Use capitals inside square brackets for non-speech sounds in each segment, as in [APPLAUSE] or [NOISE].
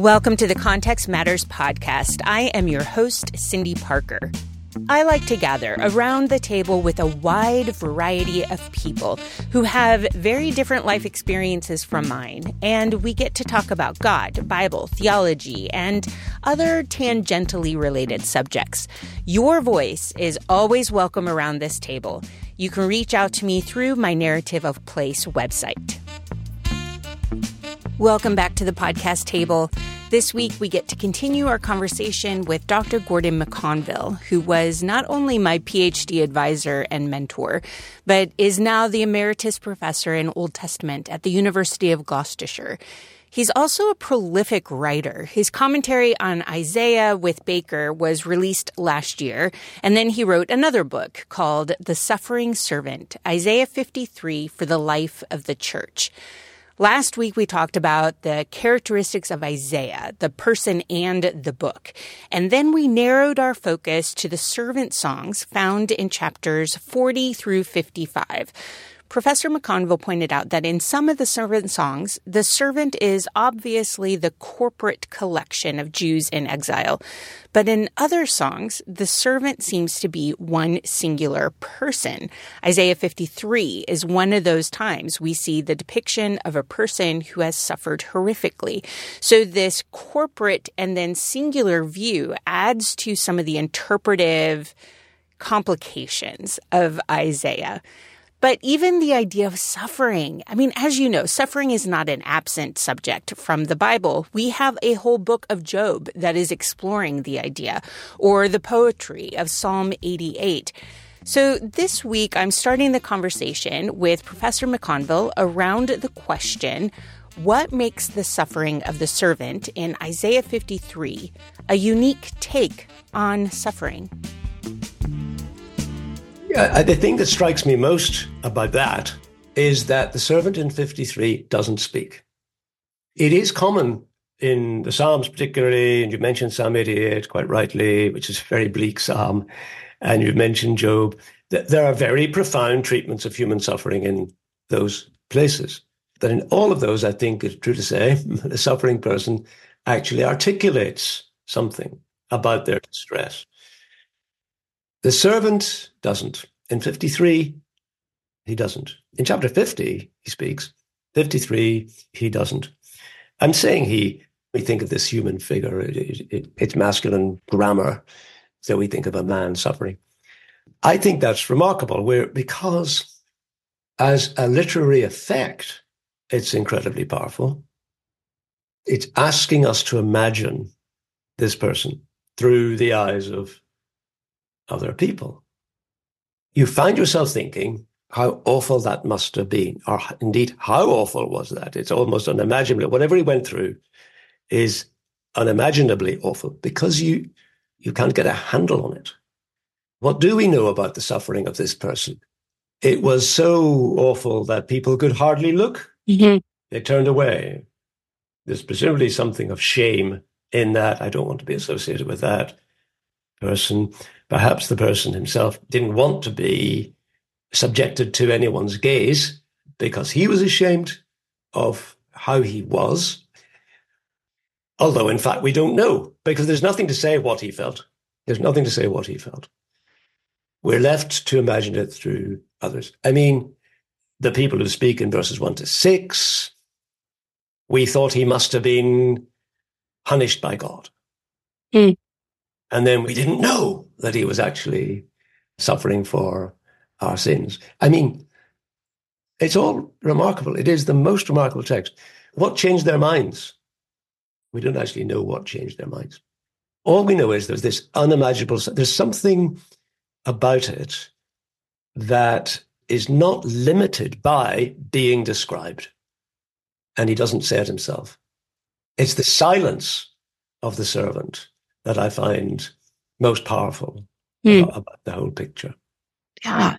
Welcome to the Context Matters podcast. I am your host, Cyndi Parker. I like to gather around the table with a wide variety of people who have very different life experiences from mine, and we get to talk about God, Bible, theology, and other tangentially related subjects. Your voice is always welcome around this table. You can reach out to me through my Narrative of Place website. Welcome back to the podcast table. This week, we get to continue our conversation with Dr. Gordon McConville, who was not only my PhD advisor and mentor, but is now the emeritus professor in Old Testament at the University of Gloucestershire. He's also a prolific writer. His commentary on Isaiah with Baker was released last year, and then he wrote another book called The Suffering Servant Isaiah 53 for the Life of the Church. Last week, we talked about the characteristics of Isaiah, the person and the book. And then we narrowed our focus to the servant songs found in chapters 40 through 55. Professor McConville pointed out that in some of the servant songs, the servant is obviously the corporate collection of Jews in exile. But in other songs, the servant seems to be one singular person. Isaiah 53 is one of those times we see the depiction of a person who has suffered horrifically. So this corporate and then singular view adds to some of the interpretive complications of Isaiah. But even the idea of suffering, I mean, as you know, suffering is not an absent subject from the Bible. We have a whole book of Job that is exploring the idea, or the poetry of Psalm 88. So this week, I'm starting the conversation with Professor McConville around the question what makes the suffering of the servant in Isaiah 53 a unique take on suffering? Yeah, the thing that strikes me most about that is that the servant in 53 doesn't speak. It is common in the Psalms, particularly, and you mentioned Psalm 88 quite rightly, which is a very bleak psalm, and you've mentioned Job, that there are very profound treatments of human suffering in those places. That in all of those, I think it's true to say, [LAUGHS] the suffering person actually articulates something about their distress. The servant doesn't. In 53, he doesn't. In chapter 50, he speaks. 53, he doesn't. I'm saying he, we think of this human figure, it, it, it's masculine grammar, so we think of a man suffering. I think that's remarkable where, because as a literary effect, it's incredibly powerful. It's asking us to imagine this person through the eyes of other people. You find yourself thinking how awful that must have been, or indeed, how awful was that? It's almost unimaginable. Whatever he went through is unimaginably awful because you, you can't get a handle on it. What do we know about the suffering of this person? It was so awful that people could hardly look. Mm-hmm. They turned away. There's presumably something of shame in that. I don't want to be associated with that person. Perhaps the person himself didn't want to be subjected to anyone's gaze because he was ashamed of how he was. Although, in fact, we don't know because there's nothing to say what he felt. There's nothing to say what he felt. We're left to imagine it through others. I mean, the people who speak in verses one to six, we thought he must have been punished by God. Mm. And then we didn't know that he was actually suffering for our sins. I mean, it's all remarkable. It is the most remarkable text. What changed their minds? We don't actually know what changed their minds. All we know is there's this unimaginable, there's something about it that is not limited by being described. And he doesn't say it himself. It's the silence of the servant that I find most powerful mm. about, about the whole picture. Yeah.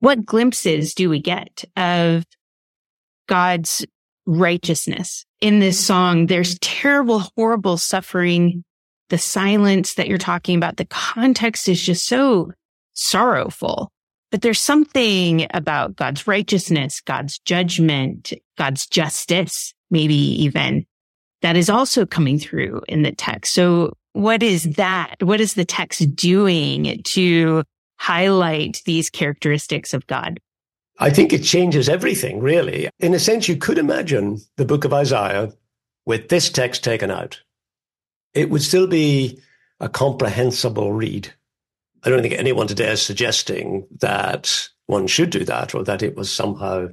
What glimpses do we get of God's righteousness in this song? There's terrible, horrible suffering. The silence that you're talking about, the context is just so sorrowful. But there's something about God's righteousness, God's judgment, God's justice, maybe even that is also coming through in the text. So what is that? What is the text doing to highlight these characteristics of God? I think it changes everything, really. In a sense, you could imagine the book of Isaiah with this text taken out. It would still be a comprehensible read. I don't think anyone today is suggesting that one should do that or that it was somehow,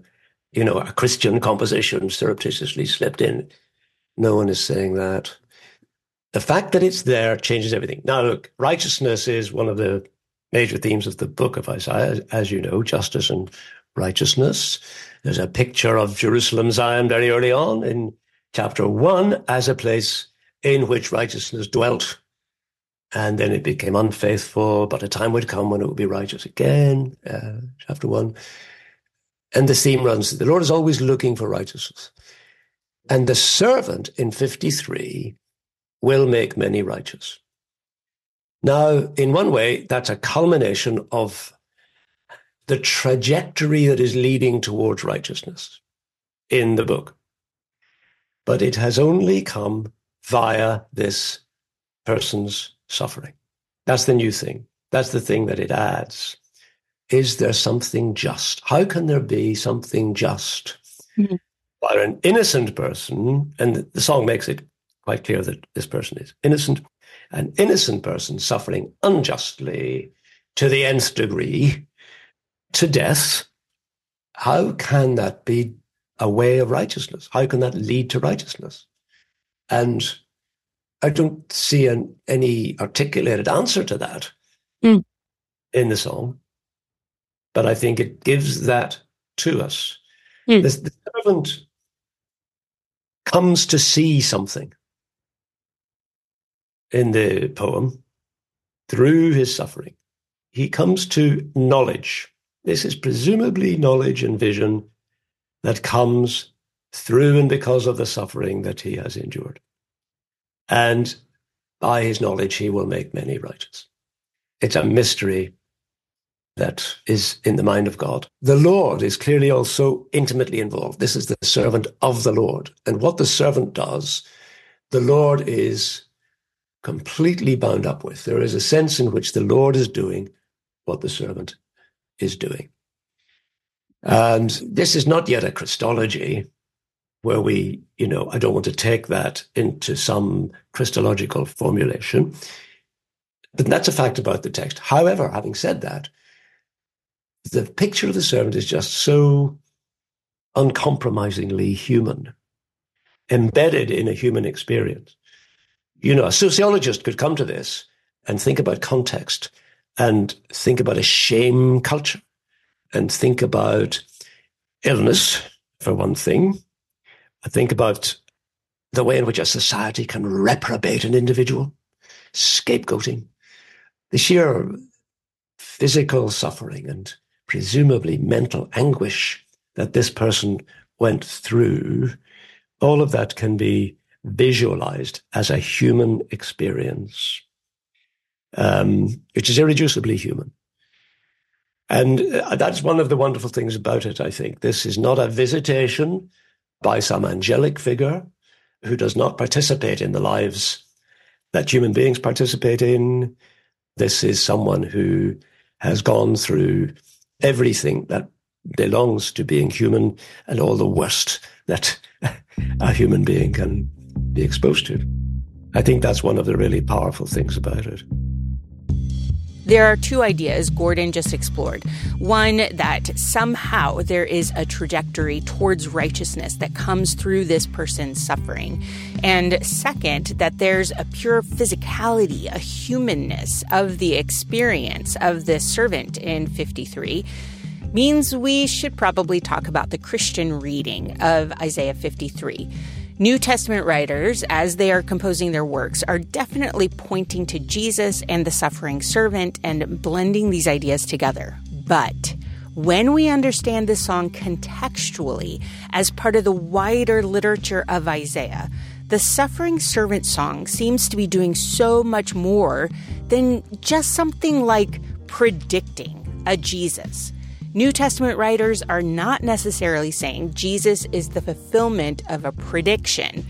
you know, a Christian composition surreptitiously slipped in. No one is saying that. The fact that it's there changes everything. Now, look, righteousness is one of the major themes of the book of Isaiah, as you know, justice and righteousness. There's a picture of Jerusalem, Zion, very early on in chapter one as a place in which righteousness dwelt. And then it became unfaithful, but a time would come when it would be righteous again, uh, chapter one. And the theme runs the Lord is always looking for righteousness. And the servant in 53 will make many righteous. Now, in one way, that's a culmination of the trajectory that is leading towards righteousness in the book. But it has only come via this person's suffering. That's the new thing. That's the thing that it adds. Is there something just? How can there be something just? Mm-hmm. By an innocent person, and the song makes it quite clear that this person is innocent, an innocent person suffering unjustly to the nth degree to death, how can that be a way of righteousness? How can that lead to righteousness? And I don't see an, any articulated answer to that mm. in the song, but I think it gives that to us. Mm. The, the servant comes to see something in the poem through his suffering. He comes to knowledge. This is presumably knowledge and vision that comes through and because of the suffering that he has endured. And by his knowledge, he will make many righteous. It's a mystery that is in the mind of God. The Lord is clearly also intimately involved. This is the servant of the Lord. And what the servant does, the Lord is completely bound up with. There is a sense in which the Lord is doing what the servant is doing. And this is not yet a Christology where we, you know, I don't want to take that into some Christological formulation. But that's a fact about the text. However, having said that, the picture of the servant is just so uncompromisingly human, embedded in a human experience. You know, a sociologist could come to this and think about context and think about a shame culture and think about illness, for one thing. I think about the way in which a society can reprobate an individual, scapegoating, the sheer physical suffering and presumably mental anguish that this person went through. All of that can be visualized as a human experience um, which is irreducibly human. And uh, that's one of the wonderful things about it, I think. This is not a visitation by some angelic figure who does not participate in the lives that human beings participate in. This is someone who has gone through everything that belongs to being human and all the worst that [LAUGHS] a human being can be exposed to. I think that's one of the really powerful things about it. There are two ideas Gordon just explored. One, that somehow there is a trajectory towards righteousness that comes through this person's suffering. And second, that there's a pure physicality, a humanness of the experience of this servant in 53 means we should probably talk about the Christian reading of Isaiah 53. New Testament writers, as they are composing their works, are definitely pointing to Jesus and the suffering servant and blending these ideas together. But when we understand this song contextually as part of the wider literature of Isaiah, the suffering servant song seems to be doing so much more than just something like predicting a Jesus. New Testament writers are not necessarily saying Jesus is the fulfillment of a prediction.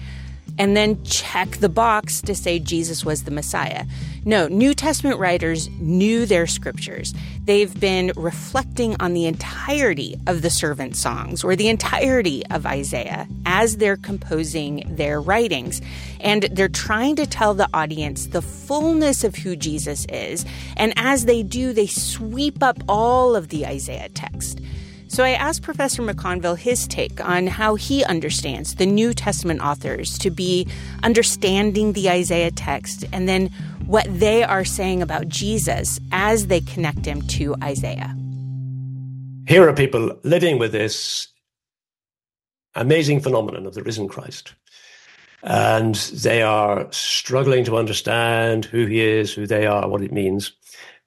And then check the box to say Jesus was the Messiah. No, New Testament writers knew their scriptures. They've been reflecting on the entirety of the servant songs or the entirety of Isaiah as they're composing their writings. And they're trying to tell the audience the fullness of who Jesus is. And as they do, they sweep up all of the Isaiah text. So I asked Professor McConville his take on how he understands the New Testament authors to be understanding the Isaiah text and then what they are saying about Jesus as they connect him to Isaiah. Here are people living with this amazing phenomenon of the risen Christ. And they are struggling to understand who he is, who they are, what it means.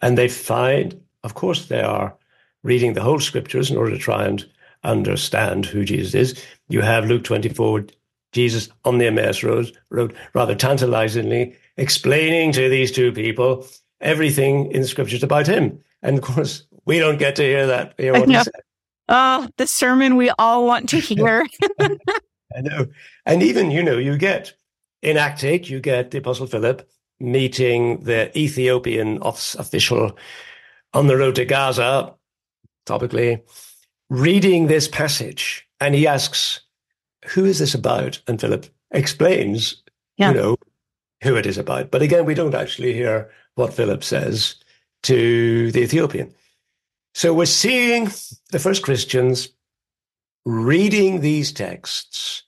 And they find, of course, they are reading the whole scriptures in order to try and understand who Jesus is. You have Luke 24, Jesus on the Emmaus road, road rather tantalizingly explaining to these two people everything in the scriptures about him. And of course, we don't get to hear that. Hear what he said. Oh, the sermon we all want to hear. [LAUGHS] [LAUGHS] I know. And even, you know, you get in Act 8, you get the Apostle Philip meeting the Ethiopian official on the road to Gaza topically, reading this passage, and he asks, Who is this about? And Philip explains, yeah. you know, who it is about. But again, we don't actually hear what Philip says to the Ethiopian. So we're seeing the first Christians reading these texts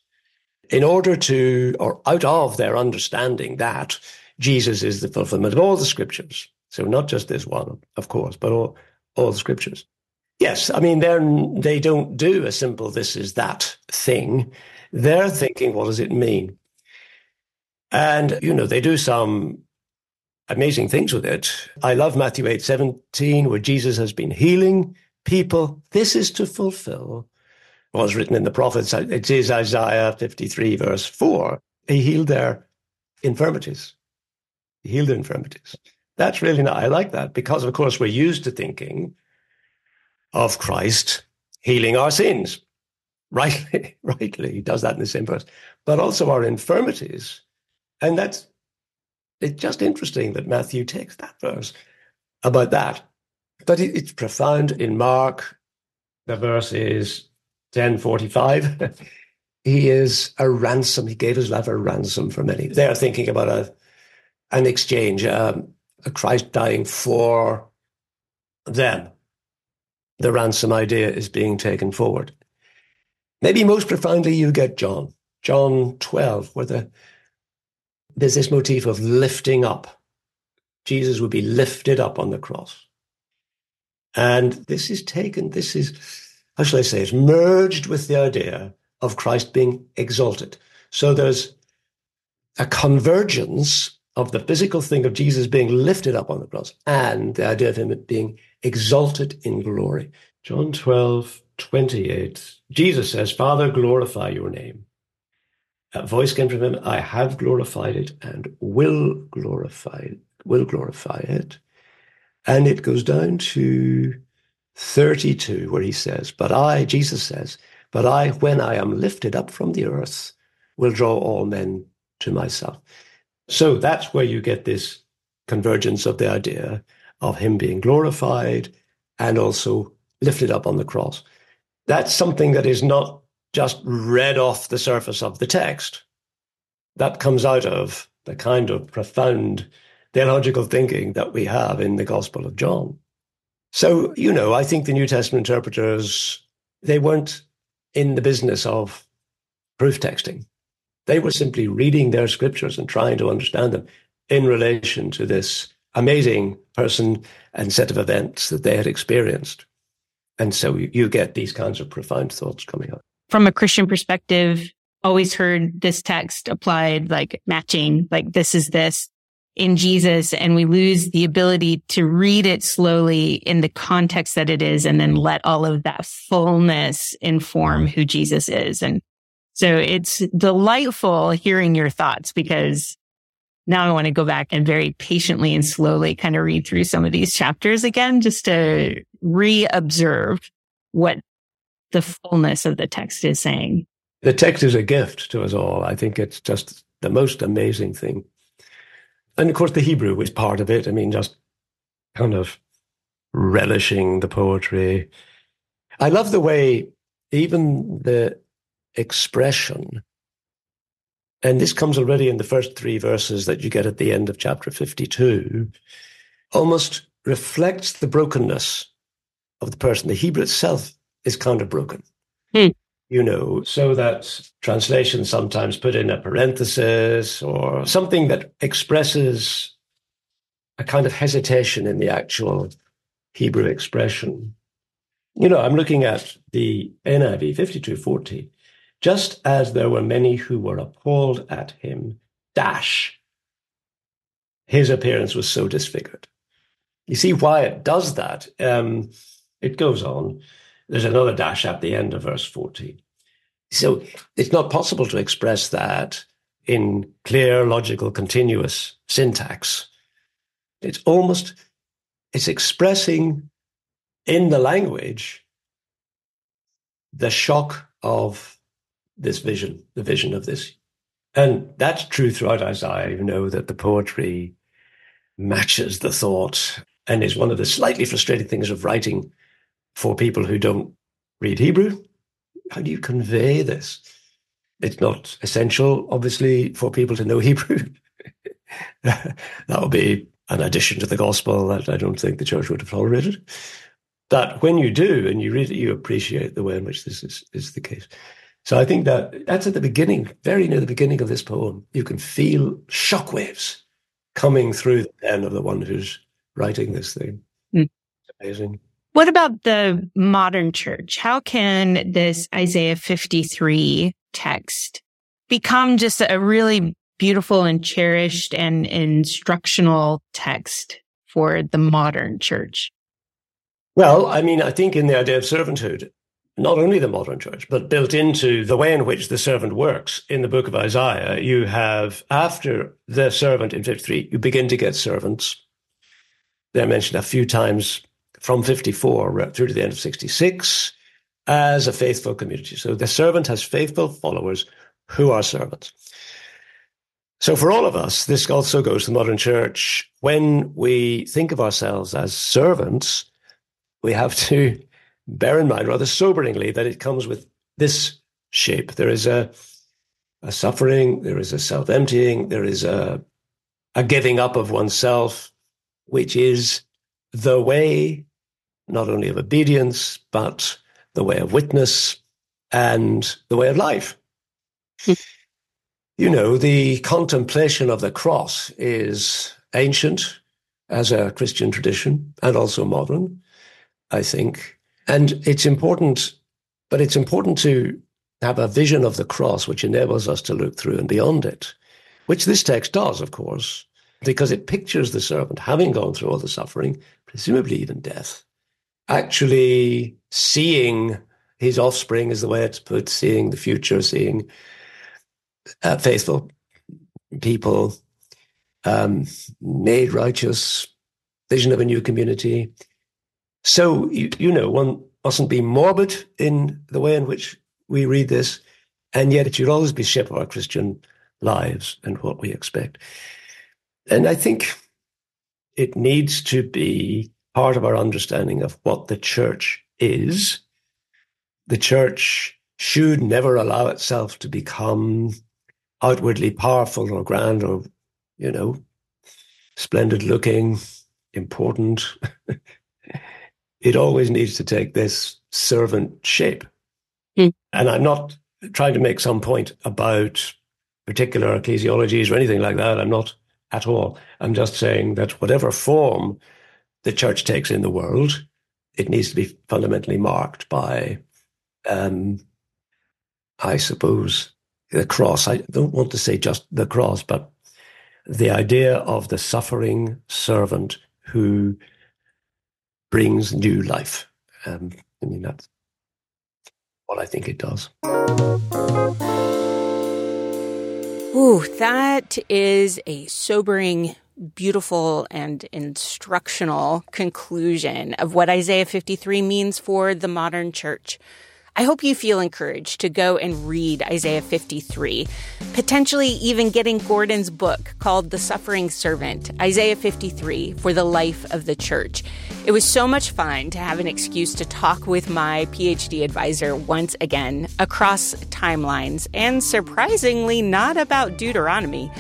in order to, or out of their understanding that Jesus is the fulfillment of all the scriptures. So not just this one, of course, but all, all the scriptures. Yes, I mean they're they don't do a simple "this is that" thing. They're thinking, what does it mean? And you know they do some amazing things with it. I love Matthew eight seventeen, where Jesus has been healing people. This is to fulfill what was written in the prophets. It is Isaiah fifty three verse four. He healed their infirmities. He healed their infirmities. That's really not. I like that because, of course, we're used to thinking of Christ healing our sins. Rightly, [LAUGHS] rightly, he does that in the same verse, but also our infirmities. And that's it's just interesting that Matthew takes that verse about that. But it, it's profound in Mark. The verse is 1045. [LAUGHS] he is a ransom. He gave his life a ransom for many. They are thinking about a, an exchange, um, a Christ dying for them the ransom idea is being taken forward. Maybe most profoundly, you get John, John 12, where the, there's this motif of lifting up. Jesus would be lifted up on the cross. And this is taken, this is, how shall I say, it's merged with the idea of Christ being exalted. So there's a convergence of the physical thing of Jesus being lifted up on the cross and the idea of him being exalted in glory. John 12, 28. Jesus says, Father, glorify your name. A voice came from him, I have glorified it and will glorify it, will glorify it. And it goes down to 32, where he says, But I, Jesus says, But I, when I am lifted up from the earth, will draw all men to myself. So that's where you get this convergence of the idea of him being glorified and also lifted up on the cross. That's something that is not just read off the surface of the text. That comes out of the kind of profound theological thinking that we have in the Gospel of John. So, you know, I think the New Testament interpreters, they weren't in the business of proof texting. They were simply reading their scriptures and trying to understand them in relation to this amazing person and set of events that they had experienced. And so you get these kinds of profound thoughts coming up. From a Christian perspective, always heard this text applied like matching, like this is this in Jesus. And we lose the ability to read it slowly in the context that it is and then let all of that fullness inform who Jesus is. And so it's delightful hearing your thoughts because now I want to go back and very patiently and slowly kind of read through some of these chapters again, just to re-observe what the fullness of the text is saying. The text is a gift to us all. I think it's just the most amazing thing. And of course, the Hebrew was part of it. I mean, just kind of relishing the poetry. I love the way even the expression, and this comes already in the first three verses that you get at the end of chapter 52, almost reflects the brokenness of the person. The Hebrew itself is kind of broken. Hmm. You know, so that translations sometimes put in a parenthesis or something that expresses a kind of hesitation in the actual Hebrew expression. You know, I'm looking at the NIV 5240. Just as there were many who were appalled at him, dash, his appearance was so disfigured. You see why it does that. Um, it goes on. There's another dash at the end of verse 14. So it's not possible to express that in clear, logical, continuous syntax. It's almost it's expressing in the language the shock of this vision, the vision of this. And that's true throughout Isaiah. You know that the poetry matches the thought and is one of the slightly frustrating things of writing for people who don't read Hebrew. How do you convey this? It's not essential, obviously, for people to know [LAUGHS] Hebrew. [LAUGHS] that would be an addition to the gospel that I don't think the church would have tolerated. But when you do and you read it, you appreciate the way in which this is, is the case. So I think that that's at the beginning, very near the beginning of this poem. You can feel shockwaves coming through the pen of the one who's writing this thing. Mm. amazing. What about the modern church? How can this Isaiah 53 text become just a really beautiful and cherished and instructional text for the modern church? Well, I mean, I think in the idea of servanthood, not only the modern church, but built into the way in which the servant works in the book of Isaiah, you have after the servant in 53, you begin to get servants. They're mentioned a few times from 54 uh, through to the end of 66 as a faithful community. So the servant has faithful followers who are servants. So, for all of us, this also goes to the modern church. When we think of ourselves as servants, we have to bear in mind rather soberingly that it comes with this shape. There is a, a suffering, there is a self emptying, there is a, a giving up of oneself, which is the way not only of obedience, but the way of witness and the way of life. Hmm you know, the contemplation of the cross is ancient as a Christian tradition and also modern, I think. And it's important, but it's important to have a vision of the cross which enables us to look through and beyond it, which this text does, of course, because it pictures the servant having gone through all the suffering, presumably even death, actually seeing his offspring is the way it's put, seeing the future, seeing uh, faithful people, um, made righteous, vision of a new community. So, you, you know, one mustn't be morbid in the way in which we read this, and yet it should always be shape of our Christian lives and what we expect. And I think it needs to be part of our understanding of what the church is. The church should never allow itself to become outwardly powerful or grand or, you know, splendid looking, important. [LAUGHS] it always needs to take this servant shape. Mm. And I'm not trying to make some point about particular ecclesiologies or anything like that. I'm not at all. I'm just saying that whatever form the church takes in the world, it needs to be fundamentally marked by, um, I suppose, the cross. I don't want to say just the cross, but the idea of the suffering servant who brings new life. Um, I mean, that's what I think it does. Ooh, that is a sobering, beautiful, and instructional conclusion of what Isaiah 53 means for the modern church. I hope you feel encouraged to go and read Isaiah 53, potentially even getting Gordon's book called The Suffering Servant, Isaiah 53 for the Life of the Church. It was so much fun to have an excuse to talk with my PhD advisor once again across timelines, and surprisingly, not about Deuteronomy.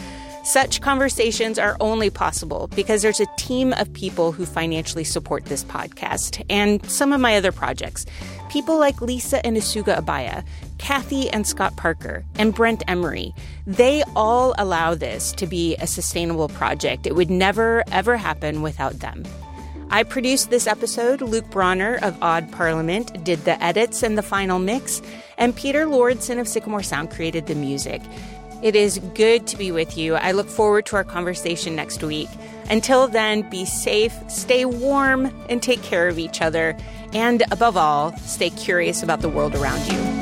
Such conversations are only possible because there's a team of people who financially support this podcast and some of my other projects. People like Lisa and Isuga Abaya, Kathy and Scott Parker, and Brent Emery. They all allow this to be a sustainable project. It would never, ever happen without them. I produced this episode. Luke Bronner of Odd Parliament did the edits and the final mix, and Peter Lordson of Sycamore Sound created the music. It is good to be with you. I look forward to our conversation next week. Until then, be safe, stay warm, and take care of each other. And above all, stay curious about the world around you.